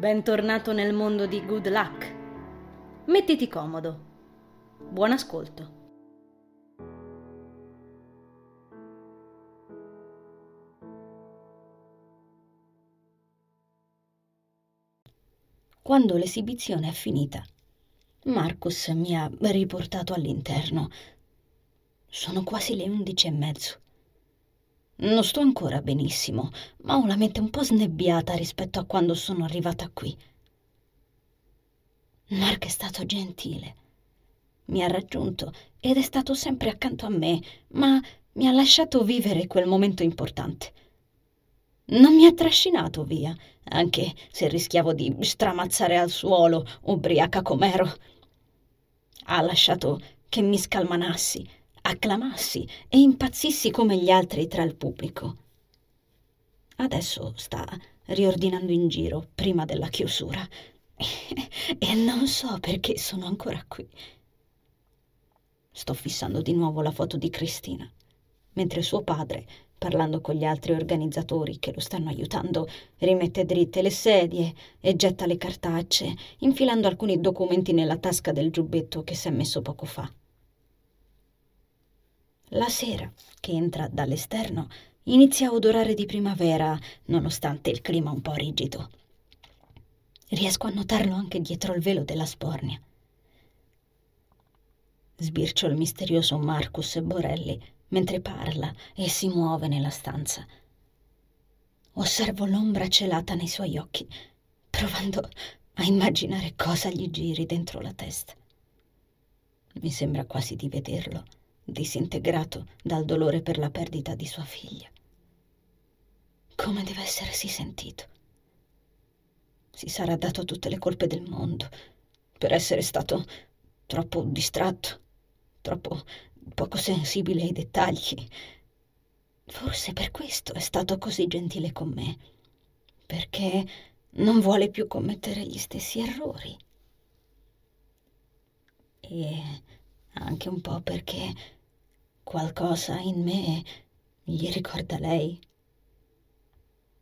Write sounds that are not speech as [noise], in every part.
Bentornato nel mondo di Good Luck. Mettiti comodo. Buon ascolto. Quando l'esibizione è finita, Marcus mi ha riportato all'interno. Sono quasi le undici e mezzo. Non sto ancora benissimo, ma ho la mente un po' snebbiata rispetto a quando sono arrivata qui. Mark è stato gentile. Mi ha raggiunto ed è stato sempre accanto a me, ma mi ha lasciato vivere quel momento importante. Non mi ha trascinato via, anche se rischiavo di stramazzare al suolo, ubriaca com'ero. Ha lasciato che mi scalmanassi, acclamassi e impazzissi come gli altri tra il pubblico. Adesso sta riordinando in giro prima della chiusura [laughs] e non so perché sono ancora qui. Sto fissando di nuovo la foto di Cristina, mentre suo padre, parlando con gli altri organizzatori che lo stanno aiutando, rimette dritte le sedie e getta le cartacce, infilando alcuni documenti nella tasca del giubbetto che si è messo poco fa. La sera, che entra dall'esterno, inizia a odorare di primavera, nonostante il clima un po' rigido. Riesco a notarlo anche dietro il velo della spornia. Sbircio il misterioso Marcus Borelli mentre parla e si muove nella stanza. Osservo l'ombra celata nei suoi occhi, provando a immaginare cosa gli giri dentro la testa. Mi sembra quasi di vederlo disintegrato dal dolore per la perdita di sua figlia. Come deve essersi sentito? Si sarà dato tutte le colpe del mondo per essere stato troppo distratto, troppo poco sensibile ai dettagli. Forse per questo è stato così gentile con me, perché non vuole più commettere gli stessi errori. E anche un po' perché Qualcosa in me gli ricorda lei.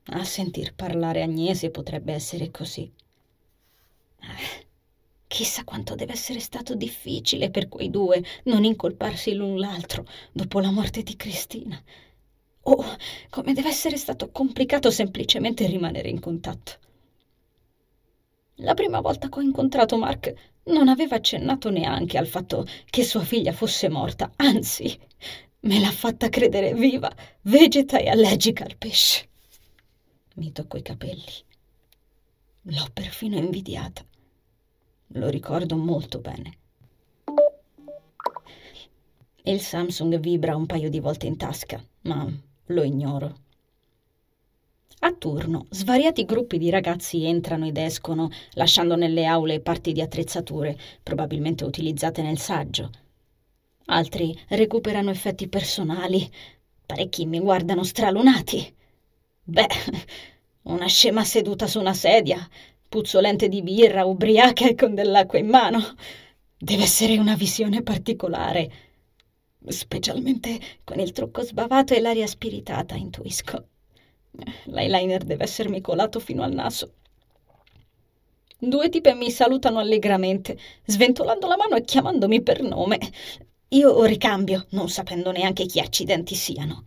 A sentir parlare Agnese potrebbe essere così. Eh, chissà quanto deve essere stato difficile per quei due non incolparsi l'un l'altro dopo la morte di Cristina. O come deve essere stato complicato semplicemente rimanere in contatto. La prima volta che ho incontrato Mark non aveva accennato neanche al fatto che sua figlia fosse morta, anzi, me l'ha fatta credere viva, vegeta e allergica al pesce. Mi tocco i capelli. L'ho perfino invidiata. Lo ricordo molto bene. Il Samsung vibra un paio di volte in tasca, ma lo ignoro. A turno, svariati gruppi di ragazzi entrano ed escono, lasciando nelle aule parti di attrezzature, probabilmente utilizzate nel saggio. Altri recuperano effetti personali. Parecchi mi guardano stralunati. Beh, una scema seduta su una sedia, puzzolente di birra, ubriaca e con dell'acqua in mano. Deve essere una visione particolare. Specialmente con il trucco sbavato e l'aria spiritata, intuisco. L'eyeliner deve essermi colato fino al naso. Due tipe mi salutano allegramente, sventolando la mano e chiamandomi per nome. Io ricambio, non sapendo neanche chi accidenti siano.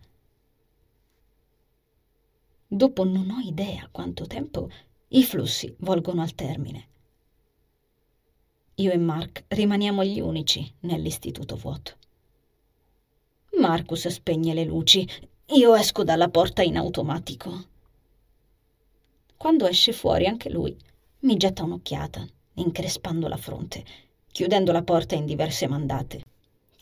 Dopo non ho idea quanto tempo i flussi volgono al termine. Io e Mark rimaniamo gli unici nell'istituto vuoto. Marcus spegne le luci io esco dalla porta in automatico. Quando esce fuori anche lui, mi getta un'occhiata, increspando la fronte, chiudendo la porta in diverse mandate.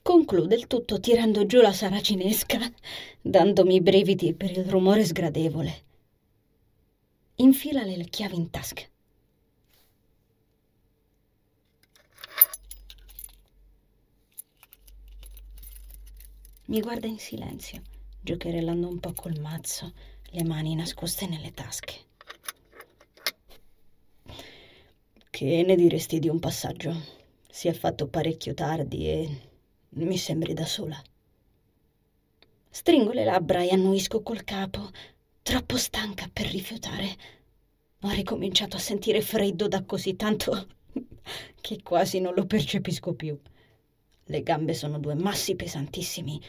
Conclude il tutto tirando giù la saracinesca, [laughs] dandomi brividi per il rumore sgradevole. Infila le chiavi in tasca. Mi guarda in silenzio giocherellando un po' col mazzo, le mani nascoste nelle tasche. Che ne diresti di un passaggio? Si è fatto parecchio tardi e mi sembri da sola. Stringo le labbra e annuisco col capo, troppo stanca per rifiutare. Ho ricominciato a sentire freddo da così tanto [laughs] che quasi non lo percepisco più. Le gambe sono due massi pesantissimi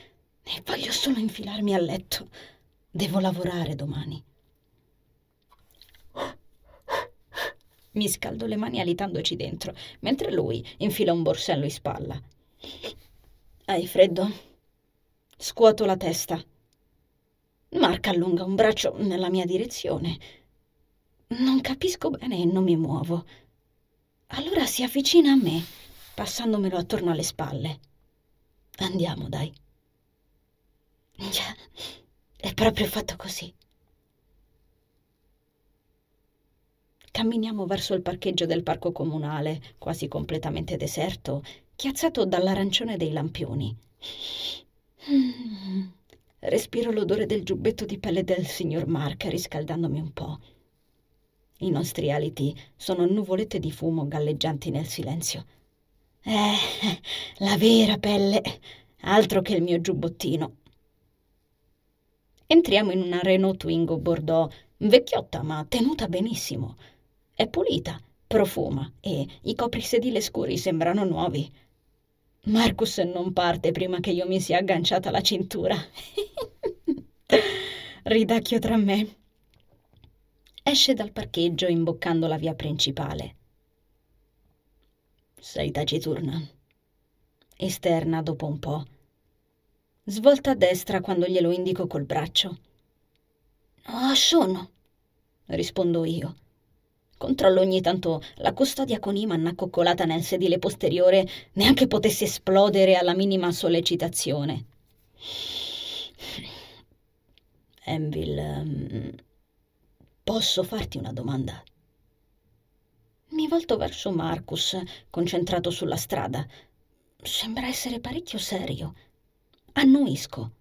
e voglio solo infilarmi a letto. Devo lavorare domani. Mi scaldo le mani alitandoci dentro, mentre lui infila un borsello in spalla. Hai freddo? Scuoto la testa. Mark allunga un braccio nella mia direzione. Non capisco bene e non mi muovo. Allora si avvicina a me, passandomelo attorno alle spalle. Andiamo, dai. Già, è proprio fatto così. Camminiamo verso il parcheggio del parco comunale, quasi completamente deserto, chiazzato dall'arancione dei lampioni. Respiro l'odore del giubbetto di pelle del signor Mark, riscaldandomi un po'. I nostri aliti sono nuvolette di fumo galleggianti nel silenzio. Eh, la vera pelle, altro che il mio giubbottino. Entriamo in una Renault Twingo Bordeaux, vecchiotta ma tenuta benissimo. È pulita, profuma e i coprisedile scuri sembrano nuovi. Marcus non parte prima che io mi sia agganciata alla cintura. [laughs] Ridacchio tra me. Esce dal parcheggio imboccando la via principale. Sei taciturna. Esterna dopo un po'. Svolta a destra quando glielo indico col braccio. Ah, sono, rispondo io. Controllo ogni tanto la custodia con Iman accoccolata nel sedile posteriore, neanche potesse esplodere alla minima sollecitazione. Enville, um, posso farti una domanda? Mi volto verso Marcus, concentrato sulla strada. Sembra essere parecchio serio. Annuisco.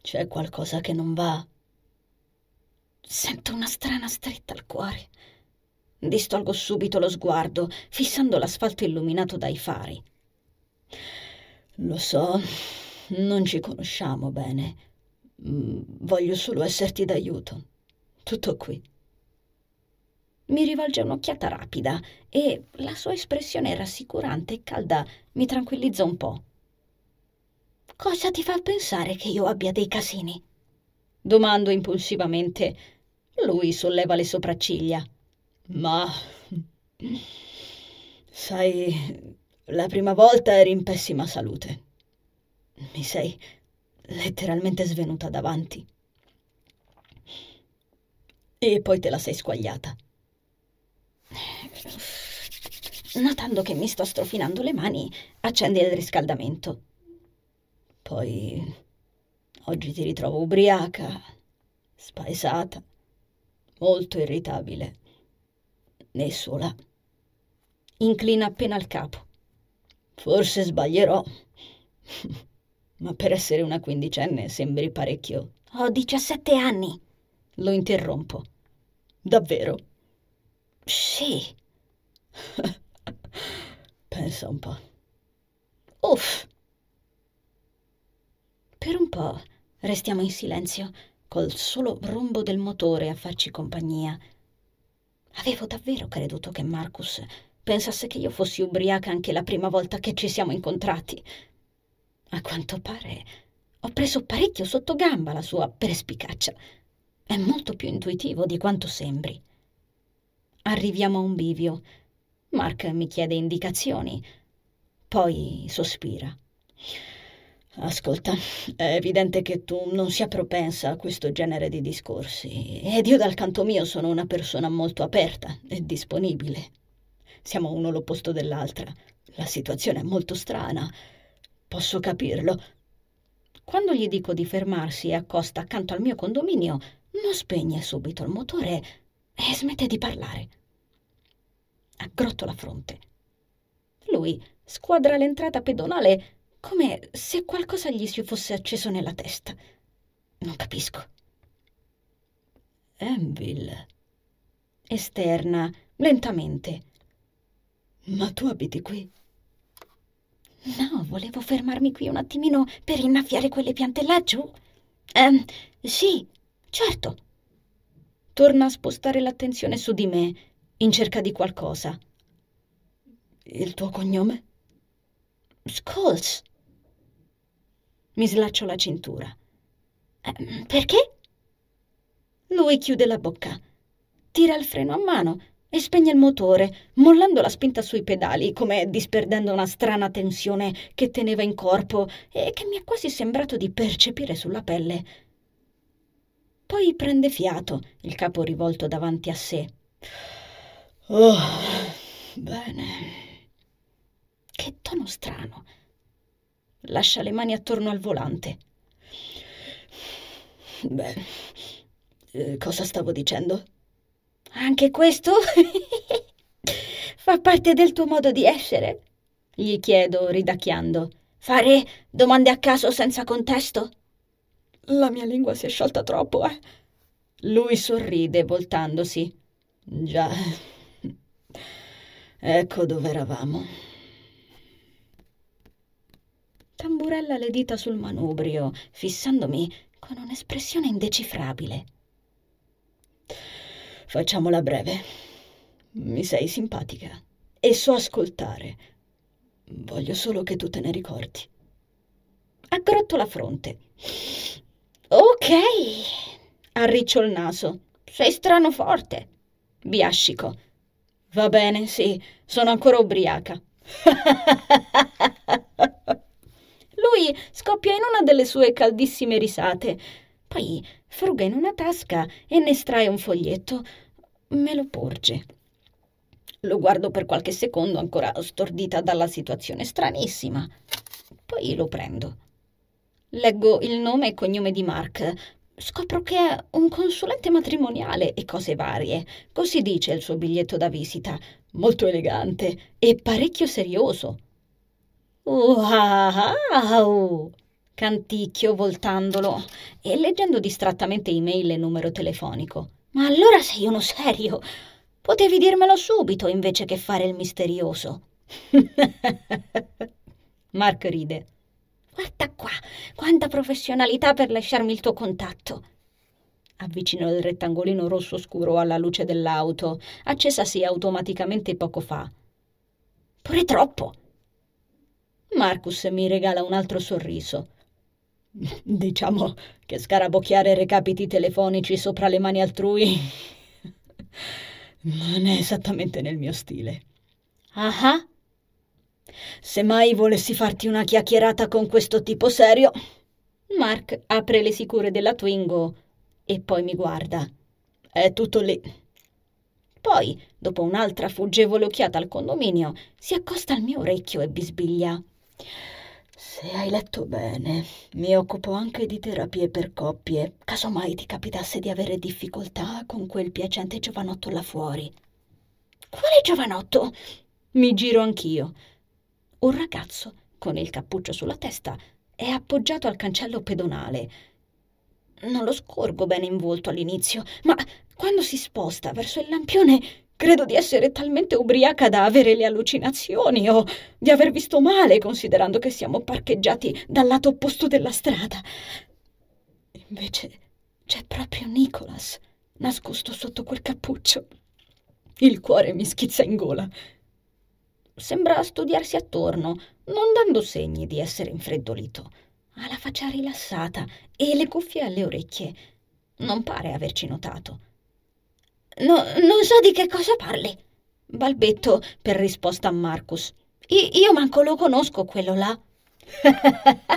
C'è qualcosa che non va? Sento una strana stretta al cuore. Distolgo subito lo sguardo, fissando l'asfalto illuminato dai fari. Lo so, non ci conosciamo bene. Mm, voglio solo esserti d'aiuto. Tutto qui. Mi rivolge un'occhiata rapida e la sua espressione rassicurante e calda mi tranquillizza un po'. Cosa ti fa pensare che io abbia dei casini? Domando impulsivamente, lui solleva le sopracciglia. Ma... Sai, la prima volta eri in pessima salute. Mi sei letteralmente svenuta davanti. E poi te la sei squagliata. Notando che mi sto strofinando le mani, accende il riscaldamento. Poi oggi ti ritrovo ubriaca, spaesata molto irritabile. Né sola. Inclina appena il capo. Forse sbaglierò. [laughs] Ma per essere una quindicenne sembri parecchio. Ho 17 anni. Lo interrompo. Davvero? Sì. [laughs] Pensa un po'. Uff. Per un po' restiamo in silenzio col solo rombo del motore a farci compagnia. Avevo davvero creduto che Marcus pensasse che io fossi ubriaca anche la prima volta che ci siamo incontrati. A quanto pare ho preso parecchio sotto gamba la sua perspicaccia. È molto più intuitivo di quanto sembri. Arriviamo a un bivio. Mark mi chiede indicazioni, poi sospira. Ascolta, è evidente che tu non sia propensa a questo genere di discorsi ed io dal canto mio sono una persona molto aperta e disponibile. Siamo uno l'opposto dell'altra. La situazione è molto strana. Posso capirlo. Quando gli dico di fermarsi e accosta accanto al mio condominio, non spegne subito il motore e smette di parlare. Aggrotto la fronte. Lui squadra l'entrata pedonale come se qualcosa gli si fosse acceso nella testa. Non capisco. Enville. Esterna, lentamente. Ma tu abiti qui? No, volevo fermarmi qui un attimino per innaffiare quelle piante laggiù. Ehm, sì, certo. torna a spostare l'attenzione su di me, in cerca di qualcosa. Il tuo cognome? Scholes. Mi slaccio la cintura. Eh, perché? Lui chiude la bocca, tira il freno a mano e spegne il motore, mollando la spinta sui pedali, come disperdendo una strana tensione che teneva in corpo e che mi è quasi sembrato di percepire sulla pelle. Poi prende fiato, il capo rivolto davanti a sé. Oh, bene. Che tono strano. Lascia le mani attorno al volante. Beh, eh, cosa stavo dicendo? Anche questo [laughs] fa parte del tuo modo di essere? Gli chiedo, ridacchiando. Fare domande a caso senza contesto? La mia lingua si è sciolta troppo, eh? Lui sorride, voltandosi. Già. Ecco dove eravamo. Tamburella le dita sul manubrio, fissandomi con un'espressione indecifrabile. Facciamola breve. Mi sei simpatica e so ascoltare. Voglio solo che tu te ne ricordi. Aggrotto la fronte. Ok. Arriccio il naso. Sei strano forte. Biascico. Va bene, sì, sono ancora ubriaca. [laughs] Lui scoppia in una delle sue caldissime risate. Poi fruga in una tasca e ne estrae un foglietto me lo porge. Lo guardo per qualche secondo, ancora stordita dalla situazione stranissima. Poi lo prendo. Leggo il nome e cognome di Mark. Scopro che è un consulente matrimoniale e cose varie. Così dice il suo biglietto da visita. Molto elegante e parecchio serioso. Wow! Canticchio voltandolo e leggendo distrattamente email e numero telefonico. Ma allora sei uno serio. Potevi dirmelo subito invece che fare il misterioso. [laughs] Mark ride. Guarda qua, quanta professionalità per lasciarmi il tuo contatto. Avvicino il rettangolino rosso scuro alla luce dell'auto, accesasi automaticamente poco fa. Pure troppo. Marcus mi regala un altro sorriso. Diciamo che scarabocchiare recapiti telefonici sopra le mani altrui [laughs] non è esattamente nel mio stile. Ah ah. Se mai volessi farti una chiacchierata con questo tipo serio. Mark apre le sicure della Twingo e poi mi guarda. È tutto lì. Poi, dopo un'altra fuggevole occhiata al condominio, si accosta al mio orecchio e bisbiglia. Se hai letto bene, mi occupo anche di terapie per coppie, caso mai ti capitasse di avere difficoltà con quel piacente giovanotto là fuori. Quale giovanotto? Mi giro anch'io. Un ragazzo, con il cappuccio sulla testa, è appoggiato al cancello pedonale. Non lo scorgo bene in volto all'inizio, ma quando si sposta verso il lampione Credo di essere talmente ubriaca da avere le allucinazioni o di aver visto male, considerando che siamo parcheggiati dal lato opposto della strada. Invece c'è proprio Nicholas, nascosto sotto quel cappuccio. Il cuore mi schizza in gola. Sembra studiarsi attorno, non dando segni di essere infreddolito. Ha la faccia rilassata e le cuffie alle orecchie. Non pare averci notato. No, non so di che cosa parli, balbetto per risposta a Marcus. I- io manco lo conosco, quello là. [laughs]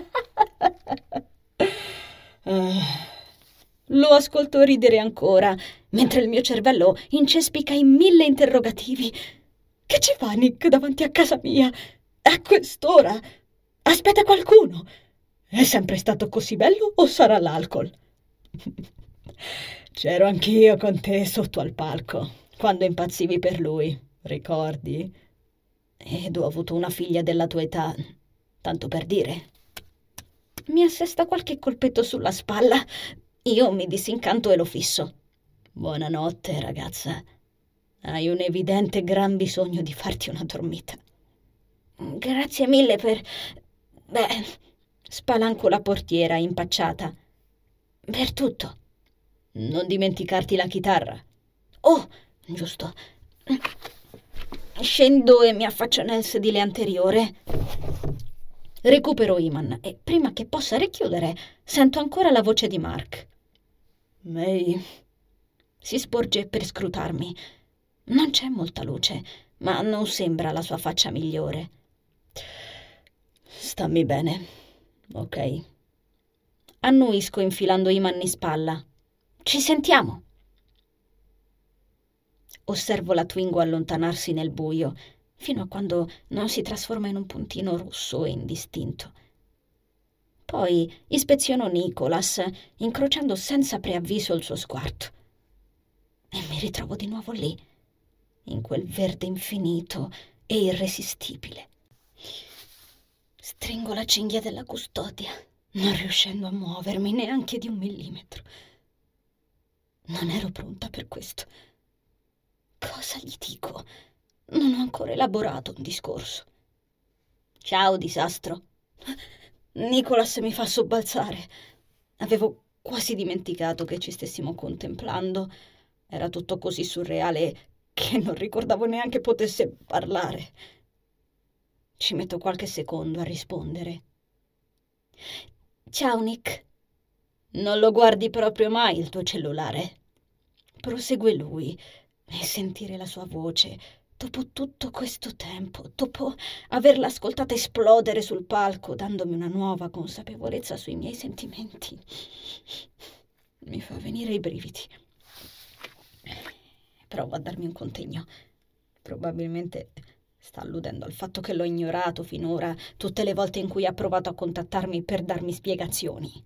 lo ascolto ridere ancora, mentre il mio cervello incespica in mille interrogativi. Che ci fa Nick davanti a casa mia? A quest'ora? Aspetta qualcuno? È sempre stato così bello o sarà l'alcol? [laughs] C'ero anch'io con te sotto al palco, quando impazzivi per lui, ricordi? Ed ho avuto una figlia della tua età, tanto per dire. Mi assesta qualche colpetto sulla spalla. Io mi disincanto e lo fisso. Buonanotte, ragazza. Hai un evidente gran bisogno di farti una dormita. Grazie mille per... Beh, spalanco la portiera impacciata. Per tutto. Non dimenticarti la chitarra. Oh, giusto. Scendo e mi affaccio nel sedile anteriore. Recupero Iman e prima che possa richiudere sento ancora la voce di Mark. May. Si sporge per scrutarmi. Non c'è molta luce, ma non sembra la sua faccia migliore. Stammi bene, ok? Annuisco infilando Iman in spalla. Ci sentiamo. Osservo la Twingo allontanarsi nel buio, fino a quando non si trasforma in un puntino rosso e indistinto. Poi ispeziono Nicholas, incrociando senza preavviso il suo sguardo. E mi ritrovo di nuovo lì, in quel verde infinito e irresistibile. Stringo la cinghia della custodia, non riuscendo a muovermi neanche di un millimetro. Non ero pronta per questo. Cosa gli dico? Non ho ancora elaborato un discorso. Ciao, disastro. Nicolas mi fa sobbalzare. Avevo quasi dimenticato che ci stessimo contemplando. Era tutto così surreale che non ricordavo neanche potesse parlare. Ci metto qualche secondo a rispondere. Ciao, Nick. Non lo guardi proprio mai il tuo cellulare? Prosegue lui e sentire la sua voce dopo tutto questo tempo, dopo averla ascoltata esplodere sul palco, dandomi una nuova consapevolezza sui miei sentimenti, mi fa venire i brividi. Provo a darmi un contegno. Probabilmente sta alludendo al fatto che l'ho ignorato finora tutte le volte in cui ha provato a contattarmi per darmi spiegazioni.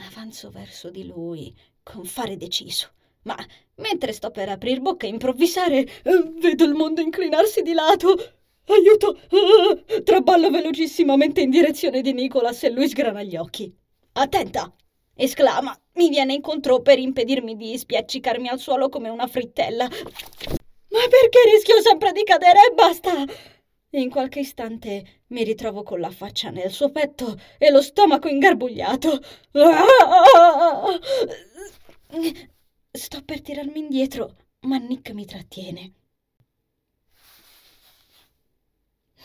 Avanzo verso di lui con fare deciso ma mentre sto per aprir bocca e improvvisare, eh, vedo il mondo inclinarsi di lato. Aiuto! Uh, traballo velocissimamente in direzione di Nicholas e lui sgrana gli occhi. Attenta! esclama. Mi viene incontro per impedirmi di spiaccicarmi al suolo come una frittella. Ma perché rischio sempre di cadere e basta? In qualche istante mi ritrovo con la faccia nel suo petto e lo stomaco ingarbugliato. Sto per tirarmi indietro, ma Nick mi trattiene.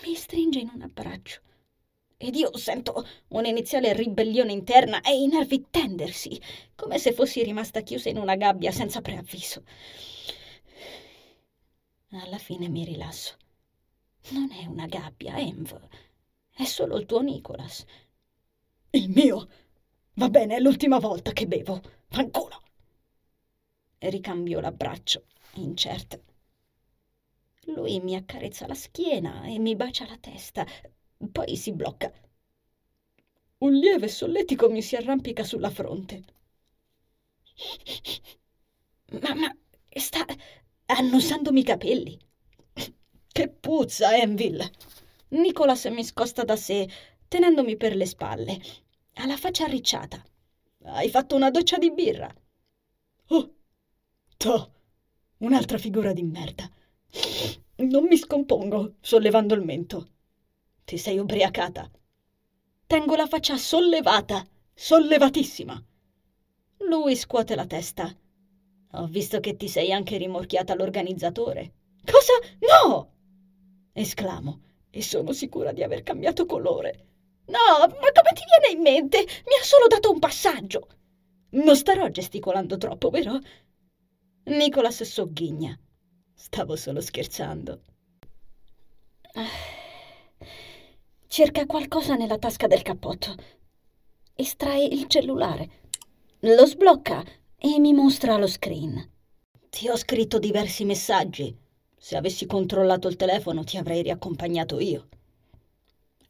Mi stringe in un abbraccio ed io sento un'iniziale ribellione interna e i nervi tendersi, come se fossi rimasta chiusa in una gabbia senza preavviso. Alla fine mi rilasso. Non è una gabbia, Env. È solo il tuo Nicholas. Il mio? Va bene, è l'ultima volta che bevo. Fanculo ricambio l'abbraccio, incerta. Lui mi accarezza la schiena e mi bacia la testa, poi si blocca. Un lieve solletico mi si arrampica sulla fronte. Mamma, sta annusandomi i capelli. Che puzza, Enville! Nicolas mi scosta da sé, tenendomi per le spalle. Ha la faccia arricciata. Hai fatto una doccia di birra. Oh, Toh, un'altra figura di merda. Non mi scompongo, sollevando il mento. Ti sei ubriacata. Tengo la faccia sollevata, sollevatissima. Lui scuote la testa. Ho visto che ti sei anche rimorchiata l'organizzatore. Cosa? No! Esclamo, e sono sicura di aver cambiato colore. No, ma come ti viene in mente? Mi ha solo dato un passaggio. Non starò gesticolando troppo, vero? Nicolas sogghigna. Stavo solo scherzando. Cerca qualcosa nella tasca del cappotto. Estrae il cellulare. Lo sblocca e mi mostra lo screen. Ti ho scritto diversi messaggi. Se avessi controllato il telefono ti avrei riaccompagnato io.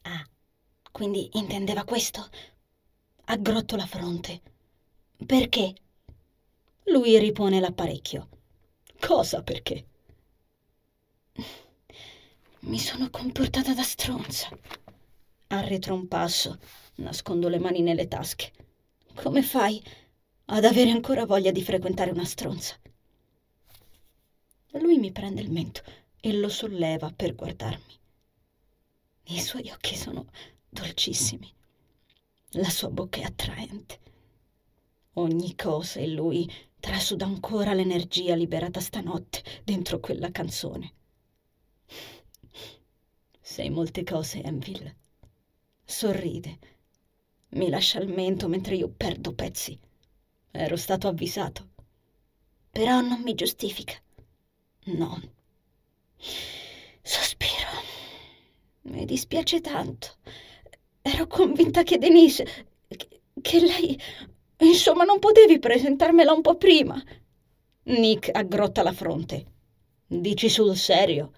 Ah, quindi intendeva questo? Aggrotto la fronte. Perché? Lui ripone l'apparecchio. Cosa perché? Mi sono comportata da stronza. Arretro un passo, nascondo le mani nelle tasche. Come fai ad avere ancora voglia di frequentare una stronza? Lui mi prende il mento e lo solleva per guardarmi. I suoi occhi sono dolcissimi. La sua bocca è attraente. Ogni cosa in lui trasuda ancora l'energia liberata stanotte dentro quella canzone. Sei molte cose, Enville. Sorride. Mi lascia il mento mentre io perdo pezzi. Ero stato avvisato. Però non mi giustifica. No. Sospiro. Mi dispiace tanto. Ero convinta che Denise. che, che lei. Insomma, non potevi presentarmela un po' prima. Nick aggrotta la fronte. Dici sul serio?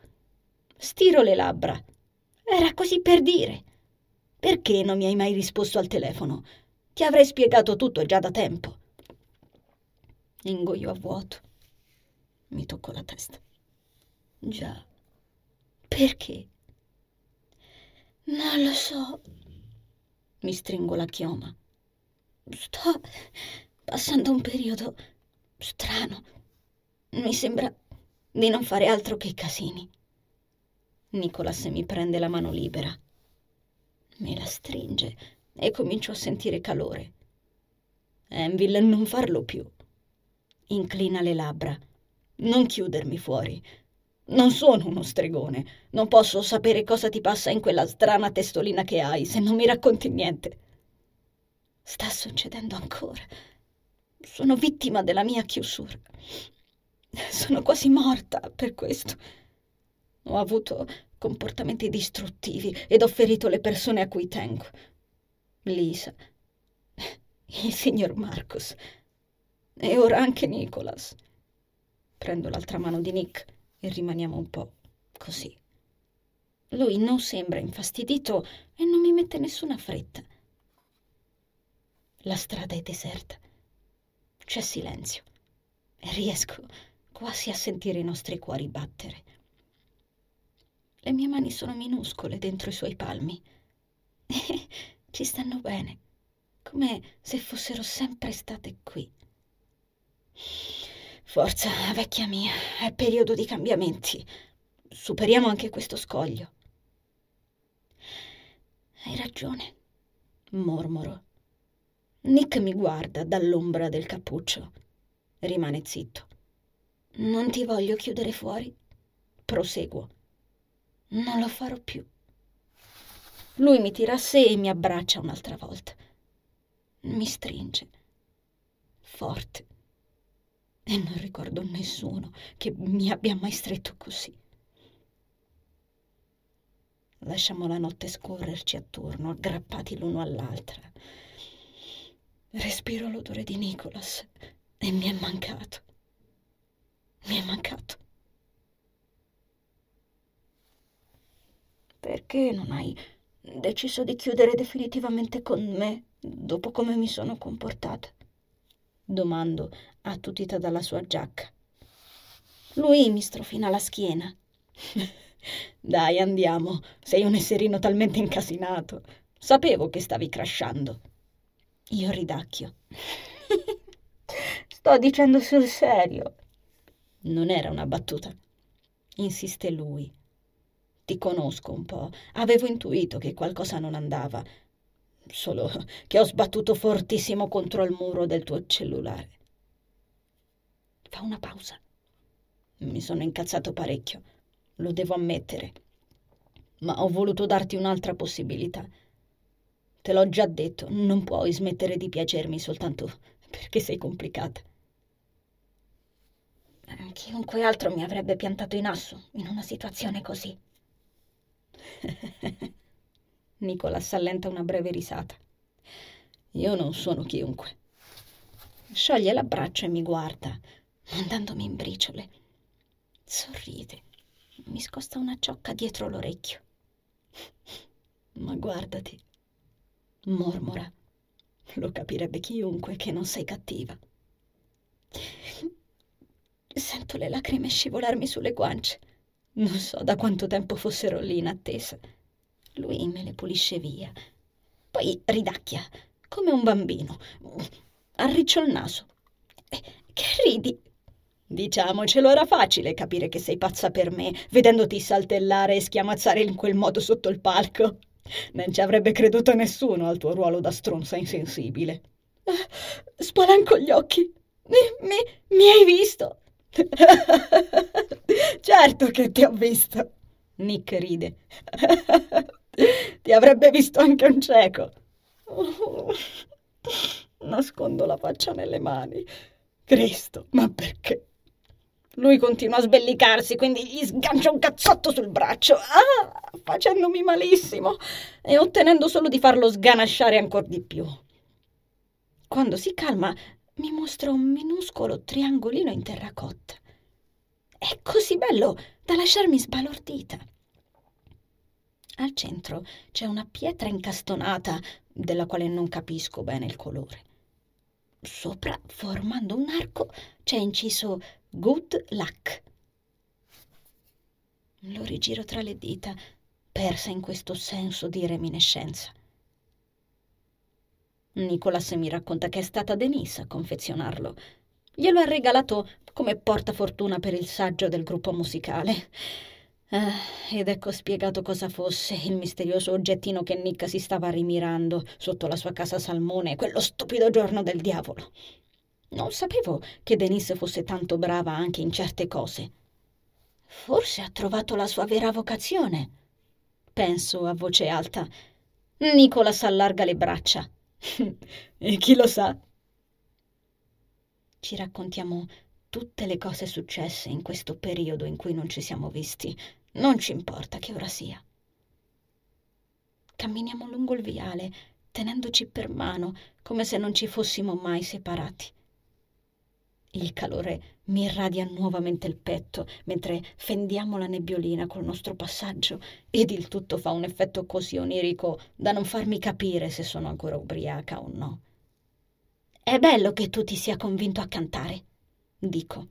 Stiro le labbra. Era così per dire. Perché non mi hai mai risposto al telefono? Ti avrei spiegato tutto già da tempo. Ingoio a vuoto. Mi tocco la testa. Già. Perché? Non lo so. Mi stringo la chioma. Sto passando un periodo strano. Mi sembra di non fare altro che casini. Nicolas mi prende la mano libera. Me la stringe e comincio a sentire calore. Enville, non farlo più. Inclina le labbra. Non chiudermi fuori. Non sono uno stregone. Non posso sapere cosa ti passa in quella strana testolina che hai se non mi racconti niente. Sta succedendo ancora. Sono vittima della mia chiusura. Sono quasi morta per questo. Ho avuto comportamenti distruttivi ed ho ferito le persone a cui tengo. Lisa, il signor Marcos e ora anche Nicholas. Prendo l'altra mano di Nick e rimaniamo un po' così. Lui non sembra infastidito e non mi mette nessuna fretta. La strada è deserta. C'è silenzio e riesco quasi a sentire i nostri cuori battere. Le mie mani sono minuscole dentro i suoi palmi e [laughs] ci stanno bene, come se fossero sempre state qui. Forza, vecchia mia, è periodo di cambiamenti. Superiamo anche questo scoglio. Hai ragione, mormoro. Nick mi guarda dall'ombra del cappuccio. Rimane zitto. Non ti voglio chiudere fuori. Proseguo. Non lo farò più. Lui mi tira a sé e mi abbraccia un'altra volta. Mi stringe. Forte. E non ricordo nessuno che mi abbia mai stretto così. Lasciamo la notte scorrerci attorno, aggrappati l'uno all'altra. Respiro l'odore di Nicholas e mi è mancato. Mi è mancato. Perché non hai deciso di chiudere definitivamente con me dopo come mi sono comportata? Domando, attutita dalla sua giacca. Lui mi strofina la schiena. [laughs] Dai, andiamo. Sei un esserino talmente incasinato. Sapevo che stavi crashando. Io ridacchio. Sto dicendo sul serio. Non era una battuta. Insiste lui. Ti conosco un po'. Avevo intuito che qualcosa non andava. Solo che ho sbattuto fortissimo contro il muro del tuo cellulare. Fa una pausa. Mi sono incazzato parecchio. Lo devo ammettere. Ma ho voluto darti un'altra possibilità. Te l'ho già detto, non puoi smettere di piacermi soltanto perché sei complicata. Chiunque altro mi avrebbe piantato in asso in una situazione così. [laughs] Nicolas allenta una breve risata. Io non sono chiunque. Scioglie l'abbraccio e mi guarda, mandandomi in briciole. Sorride, mi scosta una ciocca dietro l'orecchio. Ma guardati, mormora. Lo capirebbe chiunque che non sei cattiva. Sento le lacrime scivolarmi sulle guance. Non so da quanto tempo fossero lì in attesa. Lui me le pulisce via. Poi ridacchia, come un bambino. Arriccio il naso. Eh, che ridi? Diciamocelo, era facile capire che sei pazza per me, vedendoti saltellare e schiamazzare in quel modo sotto il palco. Non ci avrebbe creduto nessuno al tuo ruolo da stronza insensibile. Spalanco gli occhi. Mi, mi, mi hai visto? [laughs] certo che ti ho visto. Nick ride. [laughs] [laughs] ti avrebbe visto anche un cieco. [laughs] Nascondo la faccia nelle mani. Cristo, ma perché? Lui continua a sbellicarsi, quindi gli sgancia un cazzotto sul braccio, ah, facendomi malissimo e ottenendo solo di farlo sganasciare ancora di più. Quando si calma, mi mostra un minuscolo triangolino in terracotta. È così bello da lasciarmi sbalordita. Al centro c'è una pietra incastonata della quale non capisco bene il colore. Sopra, formando un arco, c'è inciso Good luck. Lo rigiro tra le dita, persa in questo senso di reminiscenza. Nicolas mi racconta che è stata Denise a confezionarlo. Glielo ha regalato come portafortuna per il saggio del gruppo musicale. Ah, ed ecco spiegato cosa fosse il misterioso oggettino che Nick si stava rimirando sotto la sua casa salmone quello stupido giorno del diavolo. Non sapevo che Denise fosse tanto brava anche in certe cose. Forse ha trovato la sua vera vocazione. Penso a voce alta. Nicolas allarga le braccia. [laughs] e chi lo sa? Ci raccontiamo tutte le cose successe in questo periodo in cui non ci siamo visti. Non ci importa che ora sia. Camminiamo lungo il viale, tenendoci per mano, come se non ci fossimo mai separati. Il calore mi irradia nuovamente il petto mentre fendiamo la nebbiolina col nostro passaggio ed il tutto fa un effetto così onirico da non farmi capire se sono ancora ubriaca o no. È bello che tu ti sia convinto a cantare, dico.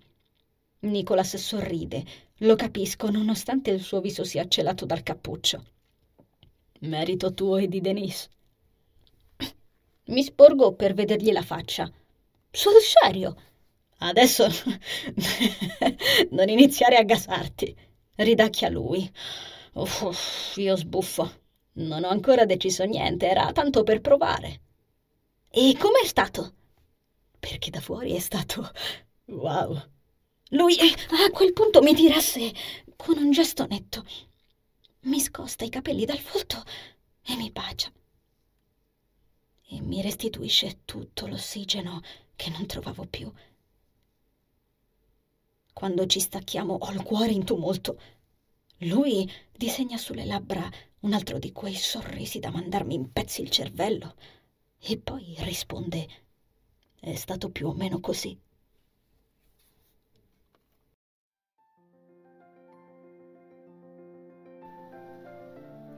Nicolas sorride, lo capisco nonostante il suo viso sia celato dal cappuccio. Merito tuo e di Denise. [coughs] Mi sporgo per vedergli la faccia. Sul serio? Adesso [laughs] non iniziare a gasarti. Ridacchia lui. Uff, io sbuffo. Non ho ancora deciso niente, era tanto per provare. E com'è stato? Perché da fuori è stato... [laughs] wow. Lui a quel punto mi diresse con un gesto netto. Mi scosta i capelli dal volto e mi bacia. E mi restituisce tutto l'ossigeno che non trovavo più quando ci stacchiamo ho il cuore in tumulto. Lui disegna sulle labbra un altro di quei sorrisi da mandarmi in pezzi il cervello e poi risponde è stato più o meno così.